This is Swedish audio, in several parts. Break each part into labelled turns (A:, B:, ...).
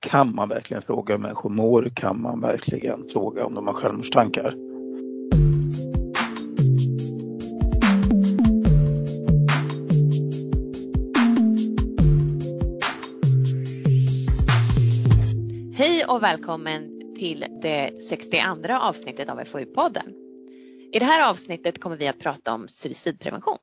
A: kan man verkligen fråga hur människor mår? Kan man verkligen fråga om de har självmordstankar?
B: Hej och välkommen till det 62 avsnittet av FoU-podden. I det här avsnittet kommer vi att prata om suicidprevention.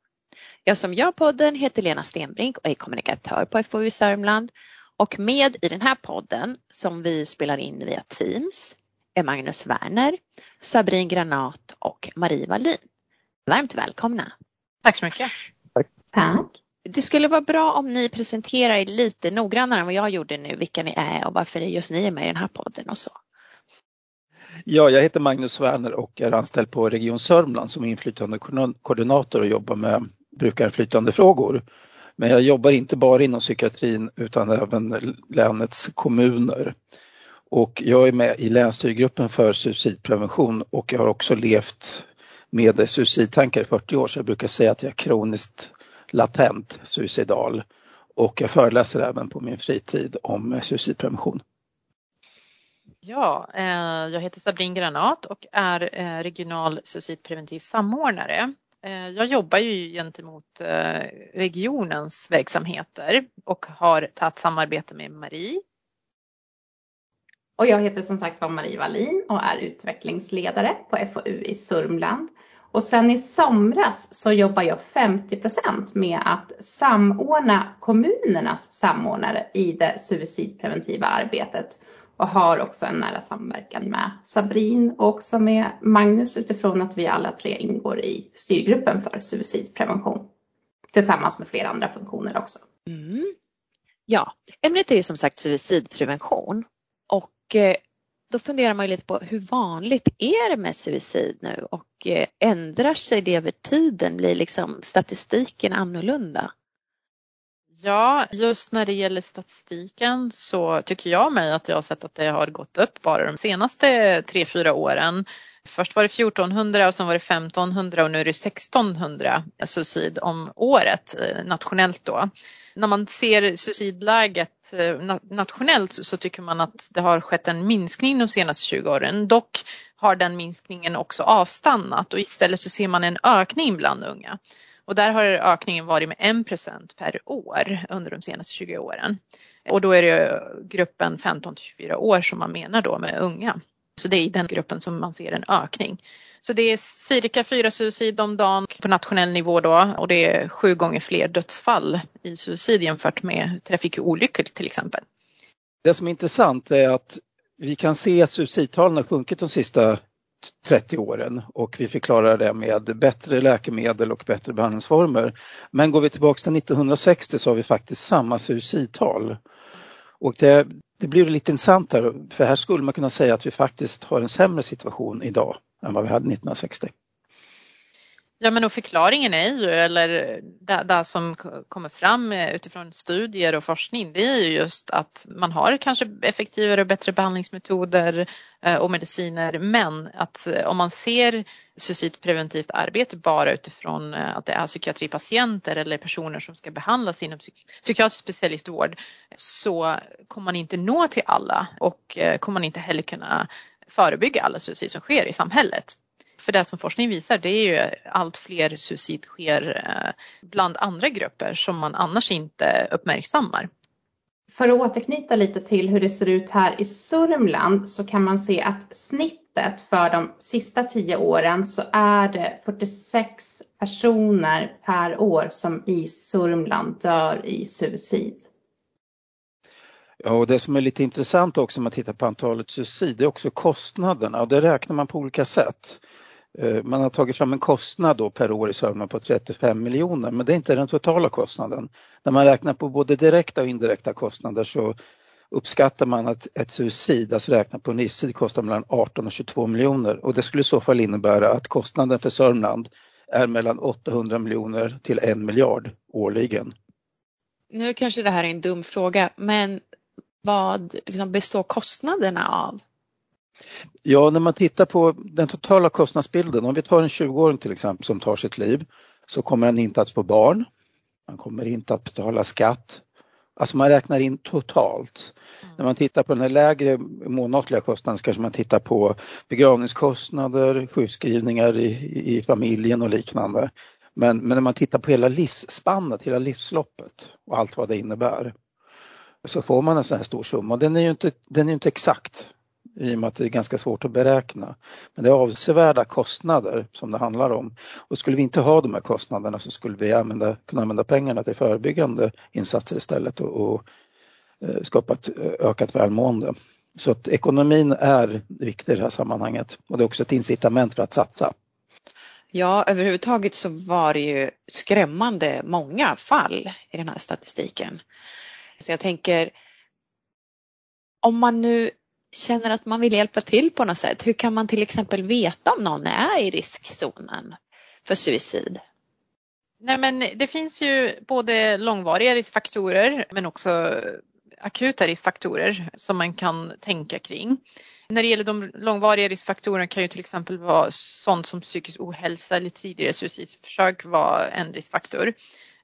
B: Jag som gör podden heter Lena Stenbrink och är kommunikatör på FoU Sörmland och med i den här podden som vi spelar in via Teams är Magnus Werner, Sabrin Granat och Marie Wallin. Varmt välkomna!
C: Tack så mycket!
A: Tack!
B: Tack. Det skulle vara bra om ni presenterar er lite noggrannare än vad jag gjorde nu, vilka ni är och varför just ni är med i den här podden och så.
A: Ja, jag heter Magnus Werner och är anställd på Region Sörmland som inflytande koordinator och jobbar med brukarinflytande frågor. Men jag jobbar inte bara inom psykiatrin utan även länets kommuner. Och jag är med i länsstyrgruppen för suicidprevention och jag har också levt med suicidtankar i 40 år så jag brukar säga att jag är kroniskt latent suicidal och jag föreläser även på min fritid om suicidprevention.
C: Ja, eh, jag heter Sabrin Granat och är eh, regional suicidpreventiv samordnare. Eh, jag jobbar ju gentemot eh, regionens verksamheter och har tagit samarbete med Marie.
D: Och jag heter som sagt var Marie Wallin och är utvecklingsledare på FoU i Sörmland och sen i somras så jobbar jag 50% med att samordna kommunernas samordnare i det suicidpreventiva arbetet och har också en nära samverkan med Sabrin och också med Magnus utifrån att vi alla tre ingår i styrgruppen för suicidprevention. Tillsammans med flera andra funktioner också. Mm.
B: Ja, ämnet är ju som sagt suicidprevention och eh, då funderar man ju lite på hur vanligt är det med suicid nu och eh, ändrar sig det över tiden? Blir liksom statistiken annorlunda?
C: Ja, just när det gäller statistiken så tycker jag mig att jag har sett att det har gått upp bara de senaste tre, fyra åren. Först var det 1400 och sen var det 1500 och nu är det 1600 suicid om året eh, nationellt då när man ser suicidläget eh, nationellt så tycker man att det har skett en minskning de senaste 20 åren. Dock har den minskningen också avstannat och istället så ser man en ökning bland unga. Och där har ökningen varit med 1 per år under de senaste 20 åren. Och då är det gruppen 15 till 24 år som man menar då med unga. Så det är i den gruppen som man ser en ökning. Så det är cirka fyra suicid om dagen på nationell nivå då och det är sju gånger fler dödsfall i suicid jämfört med trafikolyckor till exempel.
A: Det som är intressant är att vi kan se att suicidtalen har sjunkit de sista 30 åren och vi förklarar det med bättre läkemedel och bättre behandlingsformer. Men går vi tillbaks till 1960 så har vi faktiskt samma suicidtal. Och det, det blir lite intressant här, för här skulle man kunna säga att vi faktiskt har en sämre situation idag än vad vi hade 1960.
C: Ja men och förklaringen är ju, eller det, det som kommer fram eh, utifrån studier och forskning, det är ju just att man har kanske effektivare och bättre behandlingsmetoder eh, och mediciner men att eh, om man ser suicidpreventivt arbete bara utifrån att det är psykiatripatienter eller personer som ska behandlas inom psykiatrisk specialistvård så kommer man inte nå till alla och kommer man inte heller kunna förebygga alla suicid som sker i samhället. För det som forskning visar det är ju allt fler suicid sker eh, bland andra grupper som man annars inte uppmärksammar.
D: För att återknyta lite till hur det ser ut här i Sörmland så kan man se att snittet för de sista tio åren så är det 46 personer per år som i Sörmland dör i suicid.
A: Ja, och det som är lite intressant också om man tittar på antalet suicid är också kostnaderna och det räknar man på olika sätt. Eh, man har tagit fram en kostnad då per år i Sörmland på 35 miljoner men det är inte den totala kostnaden. När man räknar på både direkta och indirekta kostnader så uppskattar man att ett suicid, alltså räknat på en livstid, kostar mellan 18 och 22 miljoner och det skulle i så fall innebära att kostnaden för Sörmland är mellan 800 miljoner till en miljard årligen.
B: Nu kanske det här är en dum fråga men vad liksom består kostnaderna av?
A: Ja, när man tittar på den totala kostnadsbilden, om vi tar en 20-åring till exempel som tar sitt liv, så kommer han inte att få barn. Han kommer inte att betala skatt. Alltså man räknar in totalt. Mm. När man tittar på den här lägre månatliga kostnaden så kanske man tittar på begravningskostnader, sjukskrivningar i, i familjen och liknande. Men, men när man tittar på hela livsspannet, hela livsloppet och allt vad det innebär så får man en sån här stor summa. Den är ju inte, den är inte exakt i och med att det är ganska svårt att beräkna. Men det är avsevärda kostnader som det handlar om. Och skulle vi inte ha de här kostnaderna så skulle vi använda, kunna använda pengarna till förebyggande insatser istället och, och eh, skapa ett eh, ökat välmående. Så att ekonomin är viktig i det här sammanhanget och det är också ett incitament för att satsa.
B: Ja, överhuvudtaget så var det ju skrämmande många fall i den här statistiken. Så jag tänker, om man nu känner att man vill hjälpa till på något sätt, hur kan man till exempel veta om någon är i riskzonen för suicid?
C: Nej men det finns ju både långvariga riskfaktorer men också akuta riskfaktorer som man kan tänka kring. När det gäller de långvariga riskfaktorerna kan ju till exempel vara sånt som psykisk ohälsa eller tidigare suicidförsök vara en riskfaktor.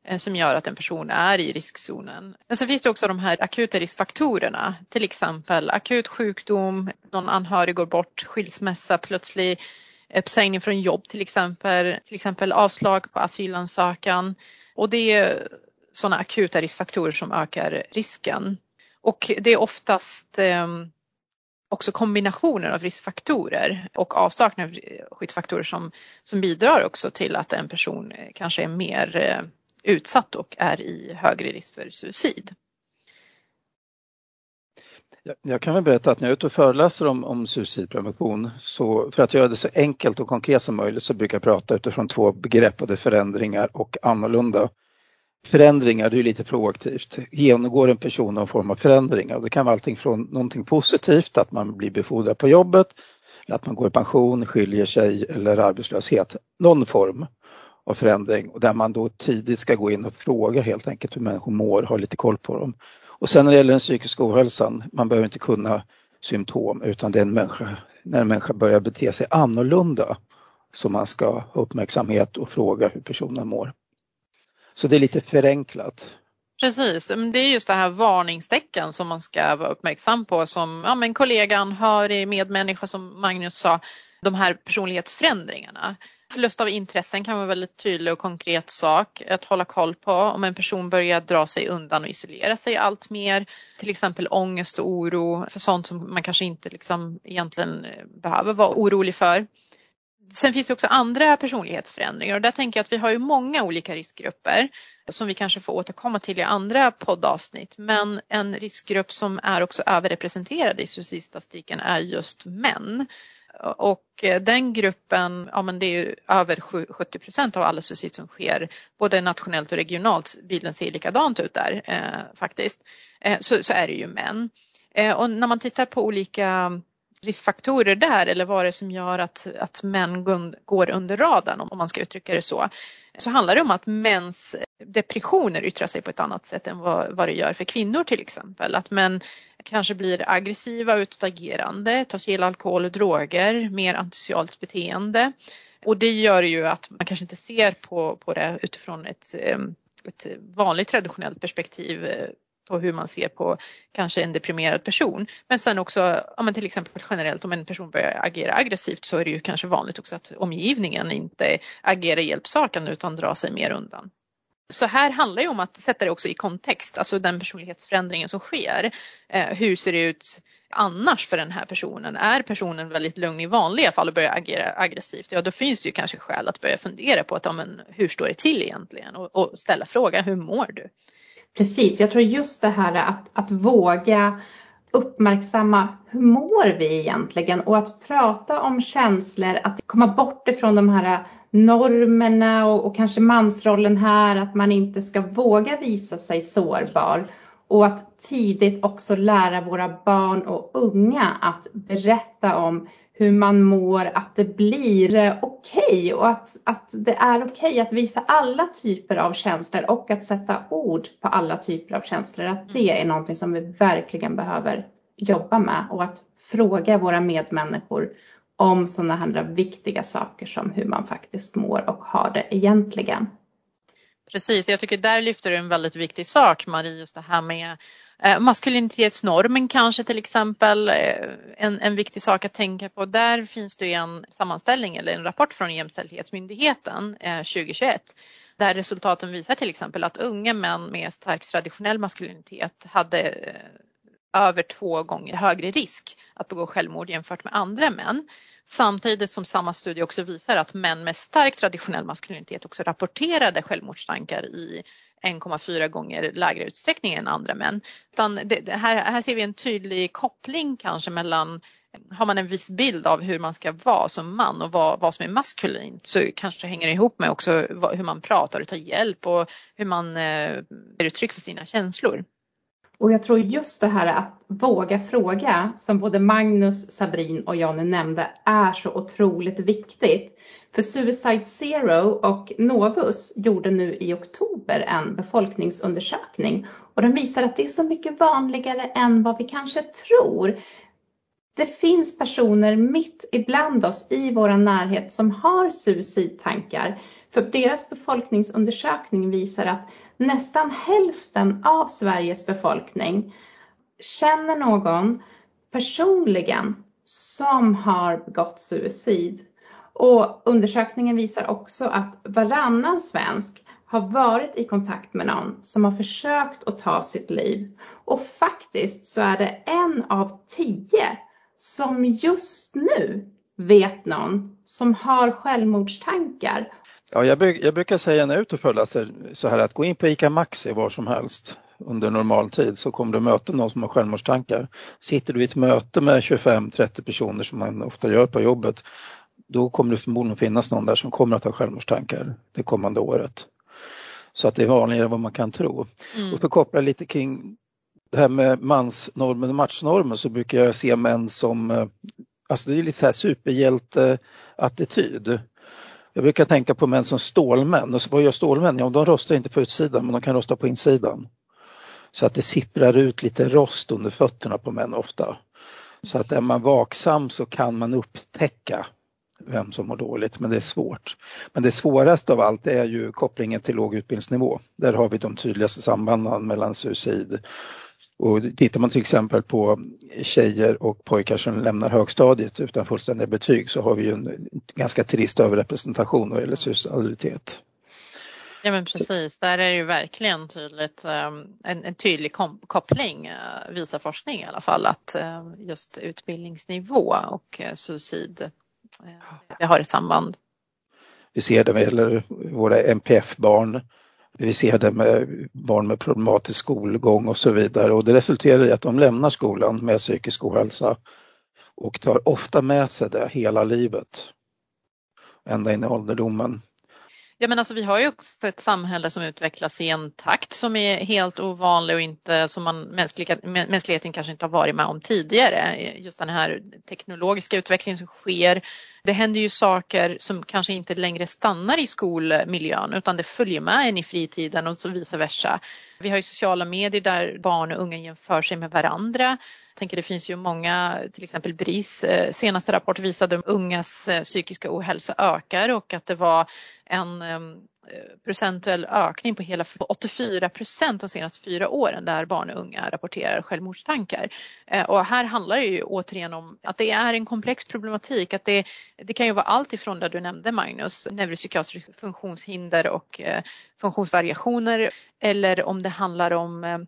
C: Eh, som gör att en person är i riskzonen. Men sen finns det också de här akuta riskfaktorerna, till exempel akut sjukdom, någon anhörig går bort, skilsmässa, plötslig uppsägning från jobb till exempel, till exempel avslag på asylansökan. Och det är sådana akuta riskfaktorer som ökar risken. Och det är oftast ehm, också kombinationer av riskfaktorer och avsaknad av skyddsfaktorer som, som bidrar också till att en person kanske är mer eh, utsatt och är i högre risk för suicid.
A: Jag kan väl berätta att när jag är ute och föreläser om, om suicidprevention så för att göra det så enkelt och konkret som möjligt så brukar jag prata utifrån två begrepp, både förändringar och annorlunda. Förändringar, det är lite proaktivt. Genomgår en person någon form av förändringar. Det kan vara allting från någonting positivt, att man blir befordrad på jobbet, eller att man går i pension, skiljer sig eller arbetslöshet. Någon form av förändring och där man då tidigt ska gå in och fråga helt enkelt hur människor mår, ha lite koll på dem. Och sen när det gäller den psykiska ohälsan, man behöver inte kunna symptom utan det är en människa, när en människa börjar bete sig annorlunda som man ska ha uppmärksamhet och fråga hur personen mår. Så det är lite förenklat.
C: Precis, det är just det här varningstecken som man ska vara uppmärksam på som ja, men kollega, anhörig, medmänniska som Magnus sa, de här personlighetsförändringarna. Förlust av intressen kan vara en väldigt tydlig och konkret sak att hålla koll på om en person börjar dra sig undan och isolera sig allt mer. Till exempel ångest och oro för sånt som man kanske inte liksom egentligen eh, behöver vara orolig för. Sen finns det också andra personlighetsförändringar och där tänker jag att vi har ju många olika riskgrupper som vi kanske får återkomma till i andra poddavsnitt. Men en riskgrupp som är också överrepresenterad i suicidstatistiken är just män. Och eh, den gruppen, ja men det är över 70 procent av alla suicid som sker både nationellt och regionalt. Bilden ser likadant ut där eh, faktiskt. Eh, så, så, är det ju män. Eh, och när man tittar på olika riskfaktorer där eller vad det är som gör att, att män går under radarn om man ska uttrycka det så. Så handlar det om att mäns depressioner yttrar sig på ett annat sätt än vad, vad det gör för kvinnor till exempel. Att män kanske blir aggressiva, utstagerande, tar till alkohol och droger, mer antisocialt beteende. Och det gör ju att man kanske inte ser på, på det utifrån ett, ett vanligt traditionellt perspektiv eh, på hur man ser på kanske en deprimerad person. Men sen också, ja, men till exempel generellt om en person börjar agera aggressivt så är det ju kanske vanligt också att omgivningen inte agerar hjälpsakande utan drar sig mer undan. Så här handlar det om att sätta det också i kontext, alltså den personlighetsförändringen som sker. Eh, hur ser det ut annars för den här personen? Är personen väldigt lugn i vanliga fall och börjar agera aggressivt, ja då finns det ju kanske skäl att börja fundera på att, ja, men, hur står det till egentligen? Och, och ställa frågan, hur mår du?
D: Precis, jag tror just det här att, att våga uppmärksamma hur mår vi egentligen och att prata om känslor, att komma bort ifrån de här normerna och, och, kanske mansrollen här, att man inte ska våga visa sig sårbar. Och att tidigt också lära våra barn och unga att berätta om hur man mår, att det blir okej okay och att, att det är okej okay att visa alla typer av känslor och att sätta ord på alla typer av känslor. Att det är någonting som vi verkligen behöver jobba med och att fråga våra medmänniskor om sådana här viktiga saker som hur man faktiskt mår och har det egentligen.
C: Precis, jag tycker där lyfter du en väldigt viktig sak Marie, just det här med eh, maskulinitetsnormen kanske till exempel, eh, en, en viktig sak att tänka på. Där finns det en sammanställning eller en rapport från Jämställdhetsmyndigheten eh, 2021 där resultaten visar till exempel att unga män med stark traditionell maskulinitet hade över två gånger högre risk att begå självmord jämfört med andra män. Samtidigt som samma studie också visar att män med stark traditionell maskulinitet också rapporterade självmordstankar i 1,4 gånger lägre utsträckning än andra män. Utan det, här, här ser vi en tydlig koppling kanske mellan har man en viss bild av hur man ska vara som man och vad, vad som är maskulint så kanske det hänger ihop med också hur man pratar och tar hjälp och hur man eh, ger uttryck för sina känslor.
D: Och jag tror just det här att våga fråga, som både Magnus, Sabrin och Jonny nämnde, är så otroligt viktigt. För Suicide Zero och Novus gjorde nu i oktober en befolkningsundersökning och den visar att det är så mycket vanligare än vad vi kanske tror. Det finns personer mitt ibland oss i vår närhet som har suicidtankar. För deras befolkningsundersökning visar att nästan hälften av Sveriges befolkning känner någon personligen som har begått suicid. Och undersökningen visar också att varannan svensk har varit i kontakt med någon som har försökt att ta sitt liv. Och faktiskt så är det en av tio som just nu vet någon som har självmordstankar
A: Ja, jag, bruk, jag brukar säga när jag är ute och föreläser så här att gå in på ICA Maxi var som helst under normal tid så kommer du möta någon som har självmordstankar. Sitter du i ett möte med 25-30 personer som man ofta gör på jobbet, då kommer det förmodligen finnas någon där som kommer att ha självmordstankar det kommande året. Så att det är vanligare än vad man kan tro. Mm. Och för att koppla lite kring det här med mansnormen och matchnormen så brukar jag se män som, eh, alltså det är lite så här superhjälteattityd. Jag brukar tänka på män som stålmän och så vad gör stålmän? Ja, de rostar inte på utsidan men de kan rosta på insidan. Så att det sipprar ut lite rost under fötterna på män ofta. Så att är man vaksam så kan man upptäcka vem som mår dåligt, men det är svårt. Men det svåraste av allt är ju kopplingen till låg utbildningsnivå. Där har vi de tydligaste sambanden mellan suicid och tittar man till exempel på tjejer och pojkar som lämnar högstadiet utan fullständiga betyg så har vi ju en ganska trist överrepresentation vad gäller suicidalitet.
C: Ja men precis, där är det ju verkligen tydligt, ehm, en, en tydlig koppling eh, visar forskning i alla fall att eh, just utbildningsnivå och eh, suicid, det har ett samband.
A: Vi ser det vad gäller våra NPF-barn vi ser det med barn med problematisk skolgång och så vidare och det resulterar i att de lämnar skolan med psykisk ohälsa och tar ofta med sig det hela livet, ända in i ålderdomen.
C: Ja men alltså vi har ju också ett samhälle som utvecklas i en takt som är helt ovanlig och inte som man mänskligheten kanske inte har varit med om tidigare. Just den här teknologiska utvecklingen som sker. Det händer ju saker som kanske inte längre stannar i skolmiljön utan det följer med en i fritiden och så vice versa. Vi har ju sociala medier där barn och unga jämför sig med varandra. Jag tänker det finns ju många, till exempel BRIS eh, senaste rapport visade att ungas eh, psykiska ohälsa ökar och att det var en ehm, eh, procentuell ökning på hela 84 procent de senaste fyra åren där barn och unga rapporterar självmordstankar. Och här handlar det ju återigen om att det är en komplex problematik. Att det, det kan ju vara allt ifrån det du nämnde Magnus, neuropsykiatriska funktionshinder och funktionsvariationer eller om det handlar om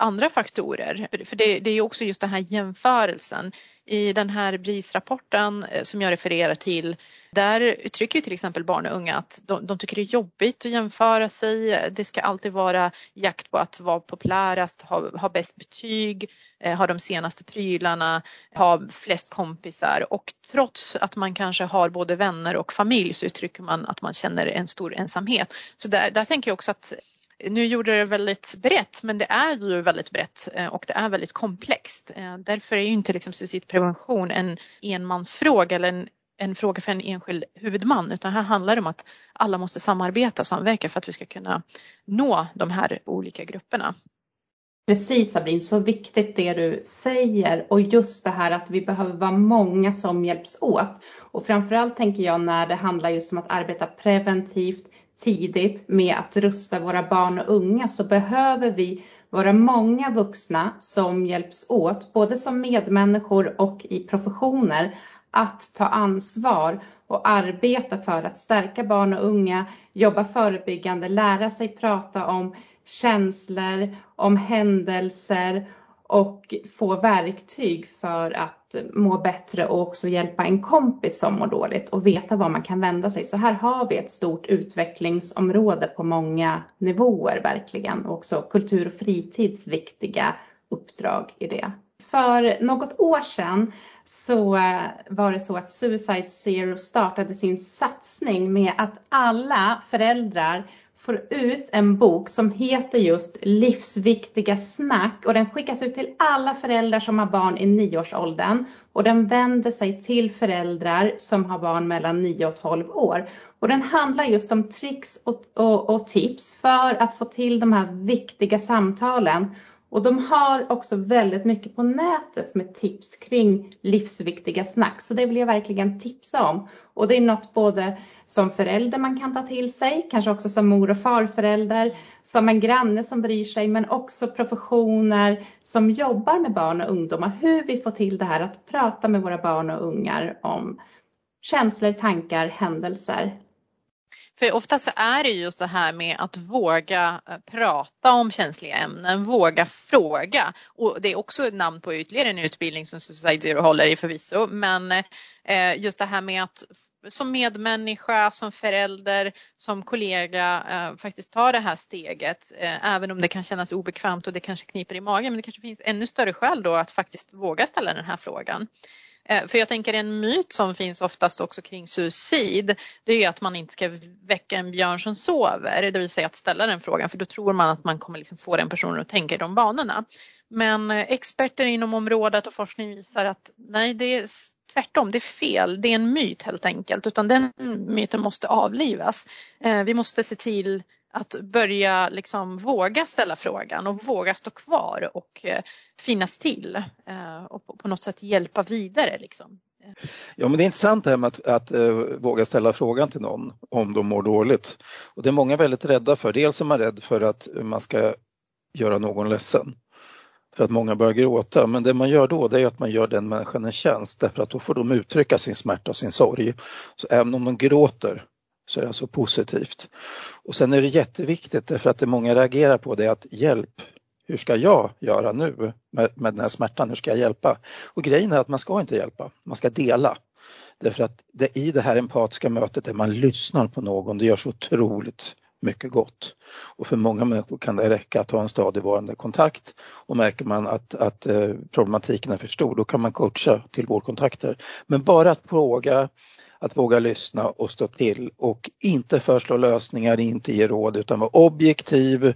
C: andra faktorer. För det, det är också just den här jämförelsen. I den här BRIS-rapporten eh, som jag refererar till, där uttrycker till exempel barn och unga att de, de, tycker det är jobbigt att jämföra sig. Det ska alltid vara jakt på att vara populärast, ha, ha bäst betyg, eh, ha de senaste prylarna, ha flest kompisar och trots att man kanske har både vänner och familj så uttrycker man att man känner en stor ensamhet. Så där, där tänker jag också att nu gjorde det väldigt brett men det är ju väldigt brett eh, och det är väldigt komplext. Eh, därför är ju inte liksom suicidprevention en enmansfråga eller en, en fråga för en enskild huvudman utan här handlar det om att alla måste samarbeta och samverka för att vi ska kunna nå de här olika grupperna.
D: Precis Sabrin, så viktigt det du säger och just det här att vi behöver vara många som hjälps åt. Och framförallt tänker jag när det handlar just om att arbeta preventivt tidigt med att rusta våra barn och unga så behöver vi vara många vuxna som hjälps åt, både som medmänniskor och i professioner, att ta ansvar och arbeta för att stärka barn och unga, jobba förebyggande, lära sig prata om känslor, om händelser och få verktyg för att må bättre och också hjälpa en kompis som mår dåligt och veta var man kan vända sig. Så här har vi ett stort utvecklingsområde på många nivåer verkligen och också kultur och fritids viktiga uppdrag i det. För något år sedan så eh, var det så att Suicide Zero startade sin satsning med att alla föräldrar får ut en bok som heter just Livsviktiga snack och den skickas ut till alla föräldrar som har barn i nioårsåldern och den vänder sig till föräldrar som har barn mellan 9 och 12 år. Och den handlar just om tricks och, och, och tips för att få till de här viktiga samtalen och de har också väldigt mycket på nätet med tips kring livsviktiga snack. Så det vill jag verkligen tipsa om. Och det är något både som förälder man kan ta till sig, kanske också som mor och farförälder, som en granne som bryr sig, men också professioner som jobbar med barn och ungdomar. Hur vi får till det här att prata med våra barn och ungar om känslor, tankar, händelser
C: för ofta så är det just det här med att våga eh, prata om känsliga ämnen, våga fråga. Och det är också ett namn på ytterligare en utbildning som Suicide Zero håller i förvisso. Men eh, just det här med att som medmänniska, som förälder, som kollega eh, faktiskt ta det här steget. Eh, även om det kan kännas obekvämt och det kanske kniper i magen. Men det kanske finns ännu större skäl då att faktiskt våga ställa den här frågan. Eh, för jag tänker en myt som finns oftast också kring suicid, det är att man inte ska väcka en björn som sover, det vill säga att ställa den frågan för då tror man att man kommer liksom få den personen att tänka i de banorna. Men eh, experter inom området och forskning visar att nej, det är tvärtom, det är fel, det är en myt helt enkelt, utan den myten måste avlivas. Eh, vi måste se till att börja liksom våga ställa frågan och våga stå kvar och eh, finnas till eh, och på något sätt hjälpa vidare. Liksom.
A: Ja men det är intressant det här med att, att äh, våga ställa frågan till någon om de mår dåligt. Och det är många väldigt rädda för. Dels är man rädd för att man ska göra någon ledsen. För att många börjar gråta. Men det man gör då det är att man gör den människan en tjänst därför att då får de uttrycka sin smärta och sin sorg. Så även om de gråter så är det alltså positivt. Och sen är det jätteviktigt därför att det många reagerar på det att hjälp, hur ska jag göra nu med, med den här smärtan, hur ska jag hjälpa? Och grejen är att man ska inte hjälpa, man ska dela. Därför att det, i det här empatiska mötet där man lyssnar på någon, det gör så otroligt mycket gott. Och för många människor kan det räcka att ha en stadigvarande kontakt och märker man att, att eh, problematiken är för stor, då kan man coacha till vårdkontakter. Men bara att fråga att våga lyssna och stå till och inte föreslå lösningar, inte ge råd utan vara objektiv,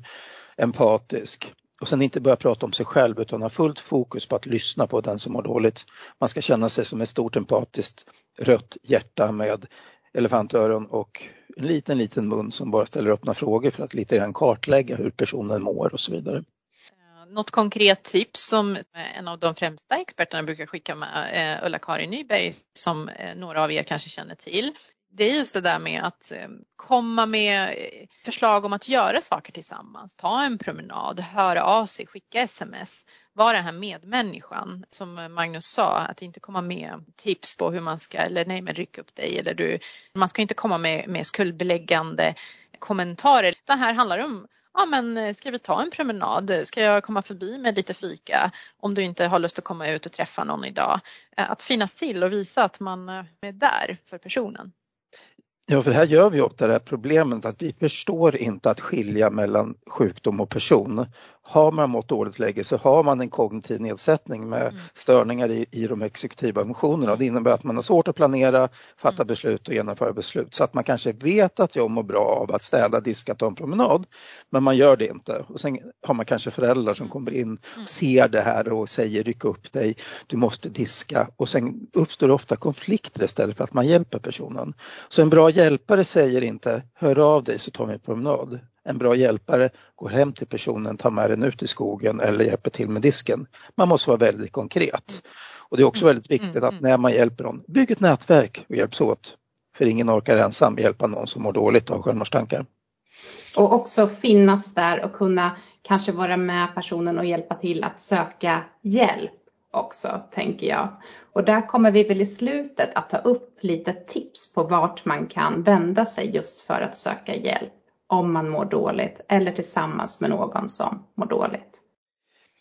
A: empatisk och sen inte börja prata om sig själv utan ha fullt fokus på att lyssna på den som mår dåligt. Man ska känna sig som ett stort empatiskt rött hjärta med elefantöron och en liten, liten mun som bara ställer öppna frågor för att lite grann kartlägga hur personen mår och så vidare
C: något konkret tips som eh, en av de främsta experterna brukar skicka med, eh, Ulla-Karin Nyberg, som eh, några av er kanske känner till. Det är just det där med att komma med förslag om att göra saker tillsammans, ta en promenad, höra av sig, skicka sms, vara den här medmänniskan som Magnus sa, att inte komma med tips på hur man ska, eller nej men ryck upp dig eller du, man ska inte komma med, med skuldbeläggande kommentarer. Det här handlar om ja men eh, ska vi ta en promenad? Ska jag komma förbi med lite fika om du inte har lust att komma ut och träffa någon idag? Eh, att finnas till och visa att man eh, är där för personen.
A: Ja, för här gör vi ofta det här problemet att vi förstår inte att skilja mellan sjukdom och person har man mått dåligt läge så har man en kognitiv nedsättning med mm. störningar i, i de exekutiva funktionerna och det innebär att man har svårt att planera, fatta mm. beslut och genomföra beslut så att man kanske vet att jag mår bra av att städa, diska, ta en promenad men man gör det inte. Och sen har man kanske föräldrar som mm. kommer in och mm. ser det här och säger ryck upp dig, du måste diska och sen uppstår ofta konflikter istället för att man hjälper personen. Så en bra hjälpare säger inte hör av dig så tar vi en promenad en bra hjälpare går hem till personen, tar med den ut i skogen eller hjälper till med disken. Man måste vara väldigt konkret. Och det är också mm. väldigt viktigt att mm, mm. när man hjälper någon, bygg ett nätverk och hjälps åt. För ingen orkar ensam hjälpa någon som mår dåligt av självmordstankar.
D: Och också finnas där och kunna kanske vara med personen och hjälpa till att söka hjälp också, tänker jag. Och där kommer vi väl i slutet att ta upp lite tips på vart man kan vända sig just för att söka hjälp om man mår dåligt eller tillsammans med någon som mår dåligt.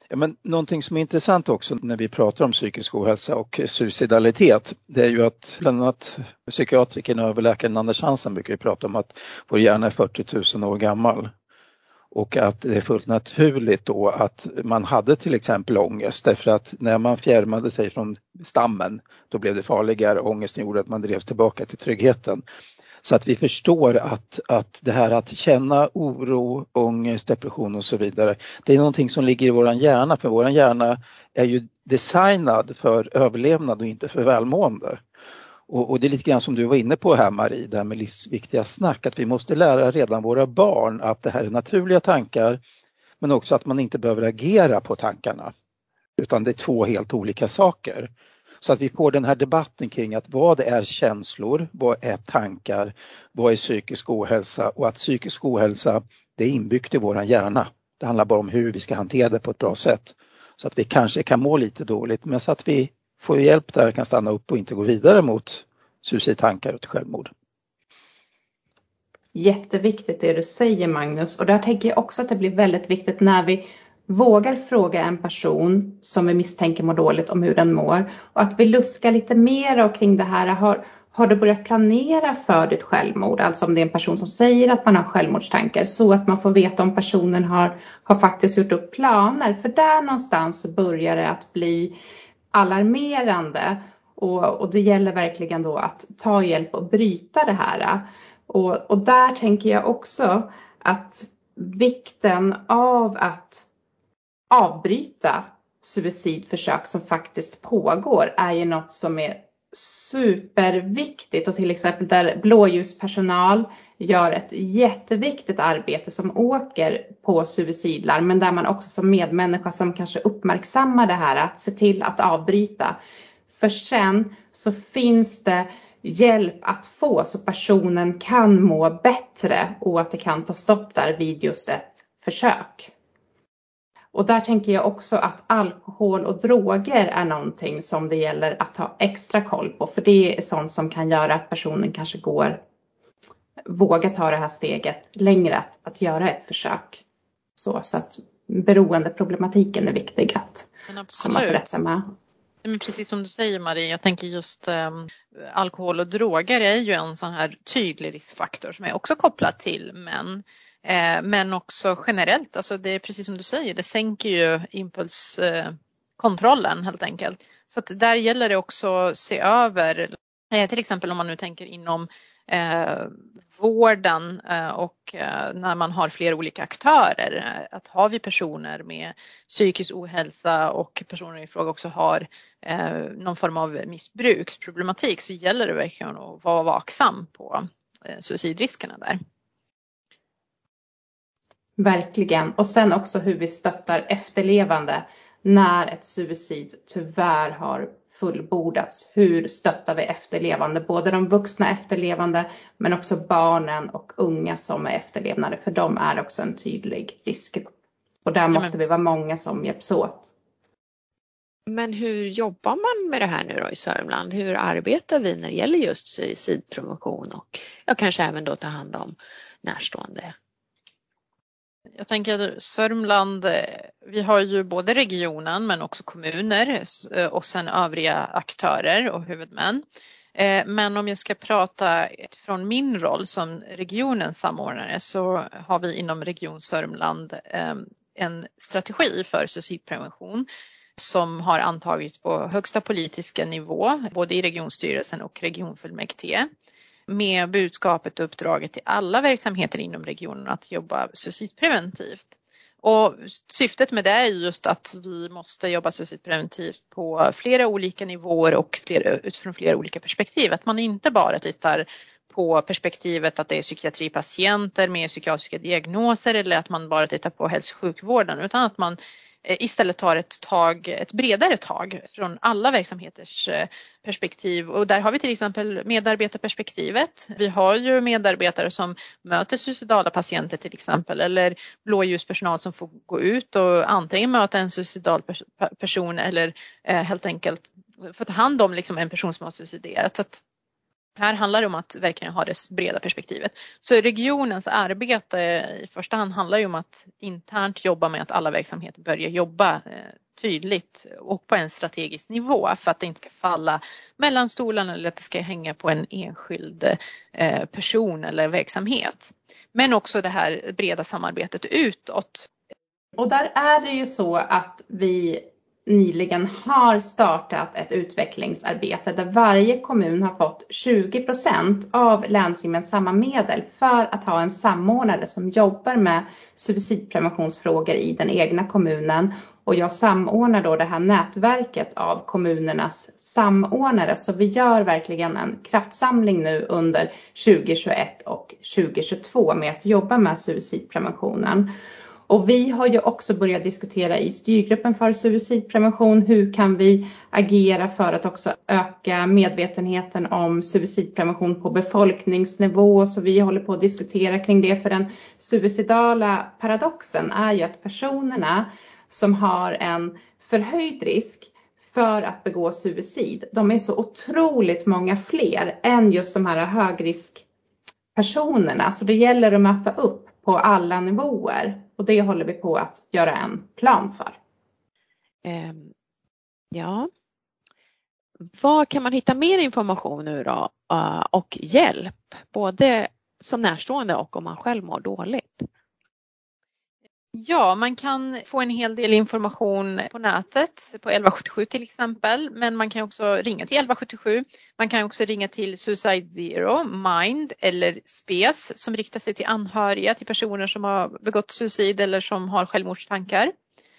A: Ja, men någonting som är intressant också när vi pratar om psykisk ohälsa och suicidalitet, det är ju att bland annat psykiatrikern och överläkaren Anders Hansen brukar ju prata om att vår hjärna är 40 000 år gammal och att det är fullt naturligt då att man hade till exempel ångest därför att när man fjärmade sig från stammen då blev det farligare. Ångesten gjorde att man drevs tillbaka till tryggheten. Så att vi förstår att, att det här att känna oro, ångest, depression och så vidare, det är någonting som ligger i våran hjärna för våran hjärna är ju designad för överlevnad och inte för välmående. Och, och, det är lite grann som du var inne på här Marie, det här med livsviktiga snack, att vi måste lära redan våra barn att det här är naturliga tankar men också att man inte behöver agera på tankarna. Utan det är två helt olika saker. Så att vi får den här debatten kring att vad är känslor, vad är tankar, vad är psykisk ohälsa och att psykisk ohälsa det är inbyggt i våran hjärna. Det handlar bara om hur vi ska hantera det på ett bra sätt. Så att vi kanske kan må lite dåligt men så att vi får hjälp där, kan stanna upp och inte gå vidare mot suicidtankar och självmord.
D: Jätteviktigt det du säger Magnus och där tänker jag också att det blir väldigt viktigt när vi vågar fråga en person som vi misstänker mår dåligt om hur den mår och att vi luskar lite mer kring det här. Har, har du börjat planera för ditt självmord? Alltså om det är en person som säger att man har självmordstankar så att man får veta om personen har, har faktiskt gjort upp planer. För där någonstans börjar det att bli alarmerande och, och det gäller verkligen då att ta hjälp och bryta det här. Och, och där tänker jag också att vikten av att avbryta suicidförsök som faktiskt pågår är ju något som är superviktigt och till exempel där blåljuspersonal gör ett jätteviktigt arbete som åker på suicidlarm men där man också som medmänniska som kanske uppmärksammar det här att se till att avbryta. För sen så finns det hjälp att få så personen kan må bättre och att det kan ta stopp där vid just ett försök. Och där tänker jag också att alkohol och droger är någonting som det gäller att ha extra koll på. För det är sånt som kan göra att personen kanske går, vågar ta det här steget längre att, att göra ett försök. Så, så att beroendeproblematiken är viktig att komma till rätta med.
C: Men precis som du säger Marie, jag tänker just um, alkohol och droger är ju en sån här tydlig riskfaktor som är också kopplad till män. Eh, men också generellt, alltså det är precis som du säger, det sänker ju impulskontrollen helt enkelt. Så att där gäller det också att se över, eh, till exempel om man nu tänker inom eh, vården eh, och eh, när man har flera olika aktörer. Eh, att har vi personer med psykisk ohälsa och personer i fråga också har någon form av missbruksproblematik så gäller det verkligen att vara vaksam på suicidriskerna där.
D: Verkligen. Och sen också hur vi stöttar efterlevande när ett suicid tyvärr har fullbordats. Hur stöttar vi efterlevande? Både de vuxna efterlevande men också barnen och unga som är efterlevnade för de är också en tydlig riskgrupp. Och där måste vi vara många som hjälps åt.
B: Men hur jobbar man med det här nu då i Sörmland? Hur arbetar vi när det gäller just suicidprevention och ja, kanske även då ta hand om närstående
C: jag tänker Sörmland, eh, vi har ju både regionen men också kommuner eh, och sen övriga aktörer och huvudmän. Eh, men om jag ska prata från min roll som regionens samordnare så har vi inom Region Sörmland en strategi för suicidprevention som har antagits på högsta politiska nivå, både i regionstyrelsen och regionfullmäktige med budskapet och uppdraget till alla verksamheter inom regionen att jobba suicidpreventivt. Och syftet med det är just att vi måste jobba suicidpreventivt på flera olika nivåer och flera, utifrån flera olika perspektiv. Att man inte bara tittar på perspektivet att det är psykiatripatienter med psykiatriska diagnoser eller att man bara tittar på hälso och sjukvården utan att man eh, Eh, istället tar ett tag, ett bredare tag från alla verksamheters eh, perspektiv och där har vi till exempel medarbetarperspektivet. Vi har ju medarbetare som möter suicidala patienter till exempel eller blåljuspersonal som får gå ut och antingen möta en suicidal person eller eh, helt enkelt få ta hand om liksom en person som har suiciderat. Så här handlar det om att verkligen ha det breda perspektivet. Så regionens arbete i första hand handlar ju om att internt jobba med att alla verksamheter börjar jobba eh, tydligt och på en strategisk nivå för att det inte ska falla mellan stolarna eller att det ska hänga på en enskild eh, person eller verksamhet. Men också det här breda samarbetet utåt.
D: Och där är det ju så att vi nyligen har startat ett utvecklingsarbete där varje kommun har fått 20% av länsgemensamma medel för att ha en samordnare som jobbar med suicidpreventionsfrågor i den egna kommunen. Och jag samordnar då det här nätverket av kommunernas samordnare. Så vi gör verkligen en kraftsamling nu under 2021 och 2022 med att jobba med suicidpreventionen. Och vi har ju också börjat diskutera i styrgruppen för suicidprevention. Hur kan vi agera för att också öka medvetenheten om suicidprevention på befolkningsnivå? Så vi håller på att diskutera kring det. För den suicidala paradoxen är ju att personerna som har en förhöjd risk för att begå suicid, de är så otroligt många fler än just de här högriskpersonerna. Så det gäller att möta upp på alla nivåer och det håller vi på att göra en plan för.
B: Ehm, ja. Var kan man hitta mer information nu då eh, och hjälp, både som närstående och om man själv mår dåligt?
C: Ja, man kan få en hel del information på nätet, på 1177 till exempel, men man kan också ringa till 1177. Man kan också ringa till Suicide Zero, Mind eller SPES som riktar sig till anhöriga till personer som har begått suicid eller som har självmordstankar.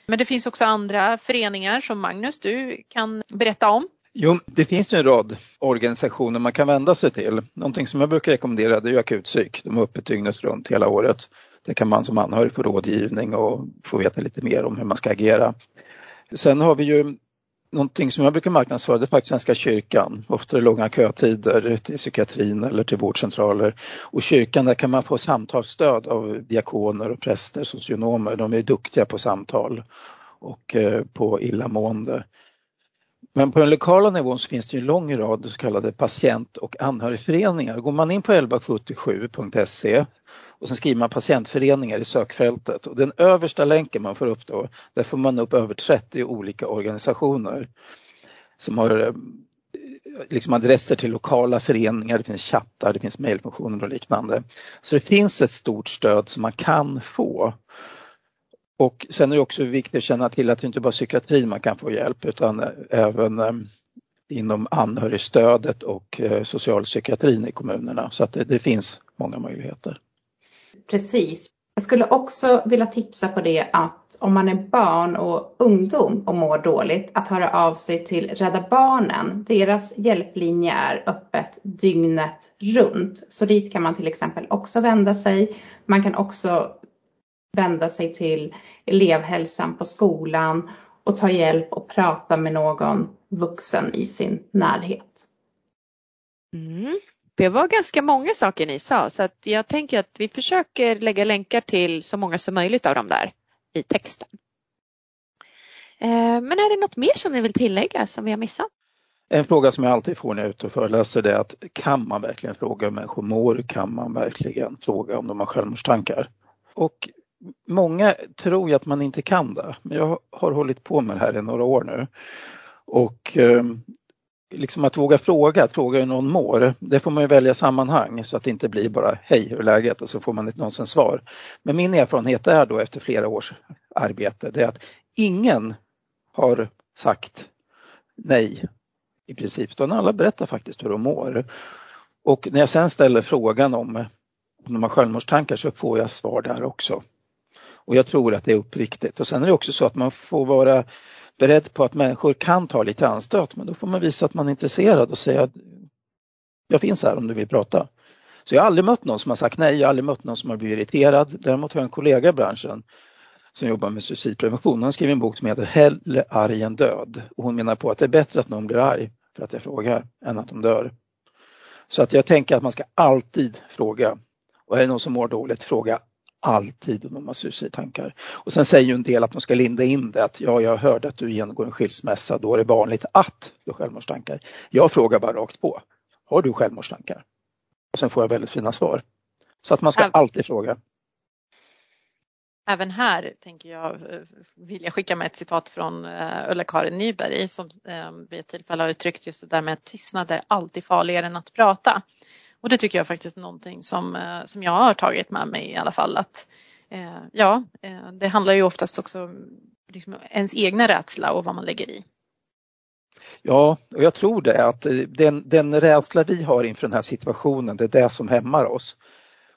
C: Men det finns också andra föreningar som Magnus, du kan berätta om.
A: Jo, det finns en rad organisationer man kan vända sig till. Någonting som jag brukar rekommendera det är akutpsyk. De är uppe dygnet runt hela året. Där kan man som anhörig få rådgivning och få veta lite mer om hur man ska agera. Sen har vi ju någonting som jag brukar marknadsföra, det är faktiskt Svenska kyrkan. Ofta är det långa kötider till psykiatrin eller till vårdcentraler. Och kyrkan, där kan man få samtalsstöd av diakoner och präster, socionomer. De är duktiga på samtal och eh, på illamående. Men på den lokala nivån så finns det en lång rad så kallade patient och anhörigföreningar. Går man in på 1177.se och sen skriver man patientföreningar i sökfältet och den översta länken man får upp då, där får man upp över 30 olika organisationer som har eh, liksom adresser till lokala föreningar, det finns chattar, det finns mejlfunktioner och liknande. Så det finns ett stort stöd som man kan få. Och sen är det också viktigt att känna till att det inte bara är psykiatrin man kan få hjälp utan eh, även eh, inom anhörigstödet och socialpsykiatrin i kommunerna. Så att det, det finns många möjligheter.
D: Precis. Jag skulle också vilja tipsa på det att om man är barn och ungdom och mår dåligt att höra av sig till Rädda Barnen. Deras hjälplinje är öppet dygnet runt. Så dit kan man till exempel också vända sig. Man kan också vända sig till elevhälsan på skolan och ta hjälp och prata med någon vuxen i sin närhet.
B: Mm. Det var ganska många saker ni sa så att jag tänker att vi försöker lägga länkar till så många som möjligt av dem där i texten. Eh, men är det något mer som ni vill tillägga som vi har missat?
A: En fråga som jag alltid får när jag är ute och föreläser är att kan man verkligen fråga hur människor mår? Kan man verkligen fråga om de har självmordstankar? Och många tror ju att man inte kan det, men jag har hållit på med det här i några år nu. Och ehm, liksom att våga fråga, att fråga hur någon mår, det får man ju välja sammanhang så att det inte blir bara hej, hur är läget? och så får man ett nonsens svar. Men min erfarenhet är då efter flera års arbete, det är att ingen har sagt nej i princip, utan alla berättar faktiskt hur de mår. Och när jag sen ställer frågan om, om de har självmordstankar så får jag svar där också. Och jag tror att det är uppriktigt. Och sen är det också så att man får vara beredd på att människor kan ta lite anstöt men då får man visa att man är intresserad och säga att jag finns här om du vill prata. Så jag har aldrig mött någon som har sagt nej, jag har aldrig mött någon som har blivit irriterad. Däremot har jag en kollega i branschen som jobbar med suicidprevention. Hon skriver en bok som heter Hellre arg än död och hon menar på att det är bättre att någon blir arg för att jag frågar än att de dör. Så att jag tänker att man ska alltid fråga. Och är det någon som mår dåligt, fråga alltid de har suicidtankar. Och sen säger ju en del att de ska linda in det att ja, jag hörde att du genomgår en skilsmässa, då är det vanligt att du har självmordstankar. Jag frågar bara rakt på. Har du självmordstankar? Och sen får jag väldigt fina svar. Så att man ska alltid fråga.
C: Även här tänker jag, vill jag skicka med ett citat från eh, Ulla-Karin Nyberg som eh, vid ett tillfälle har uttryckt just det där med att tystnad är alltid farligare än att prata. Och det tycker jag faktiskt är någonting som, eh, som jag har tagit med mig i alla fall. Att, eh, ja, eh, det handlar ju oftast också om liksom ens egna rädsla och vad man lägger i.
A: Ja, och jag tror det att den, den rädsla vi har inför den här situationen, det är det som hämmar oss.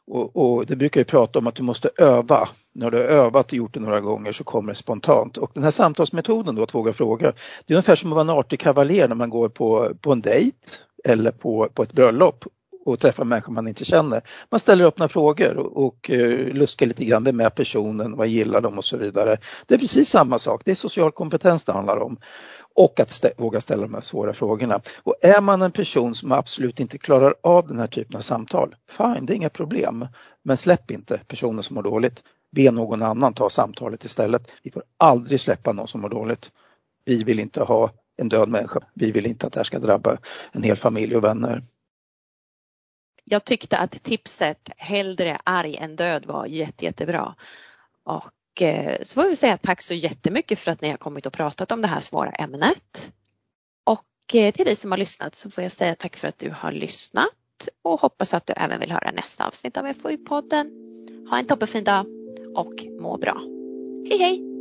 A: Och, och, det brukar ju prata om att du måste öva. När du har övat och gjort det några gånger så kommer det spontant. Och den här samtalsmetoden då, att våga fråga, det är ungefär som att vara en artig kavaljer när man går på, på en dejt eller på, på ett bröllop och träffar människor man inte känner. Man ställer öppna frågor och, och eh, luskar lite grann, vem är personen, vad gillar de och så vidare. Det är precis samma sak, det är social kompetens det handlar om och att stä våga ställa de här svåra frågorna. Och är man en person som absolut inte klarar av den här typen av samtal, fine, det är inga problem. Men släpp inte personen som mår dåligt. Be någon annan ta samtalet istället. Vi får aldrig släppa någon som mår dåligt. Vi vill inte ha en död människa. Vi vill inte att det här ska drabba en hel familj och vänner.
B: Jag tyckte att tipset hellre arg än död var jätte, jättebra. Och eh, så får vi säga tack så jättemycket för att ni har kommit och pratat om det här svåra ämnet. Och eh, till dig som har lyssnat så får jag säga tack för att du har lyssnat och hoppas att du även vill höra nästa avsnitt av FoU-podden. Ha en toppenfin dag och må bra. Hej hej!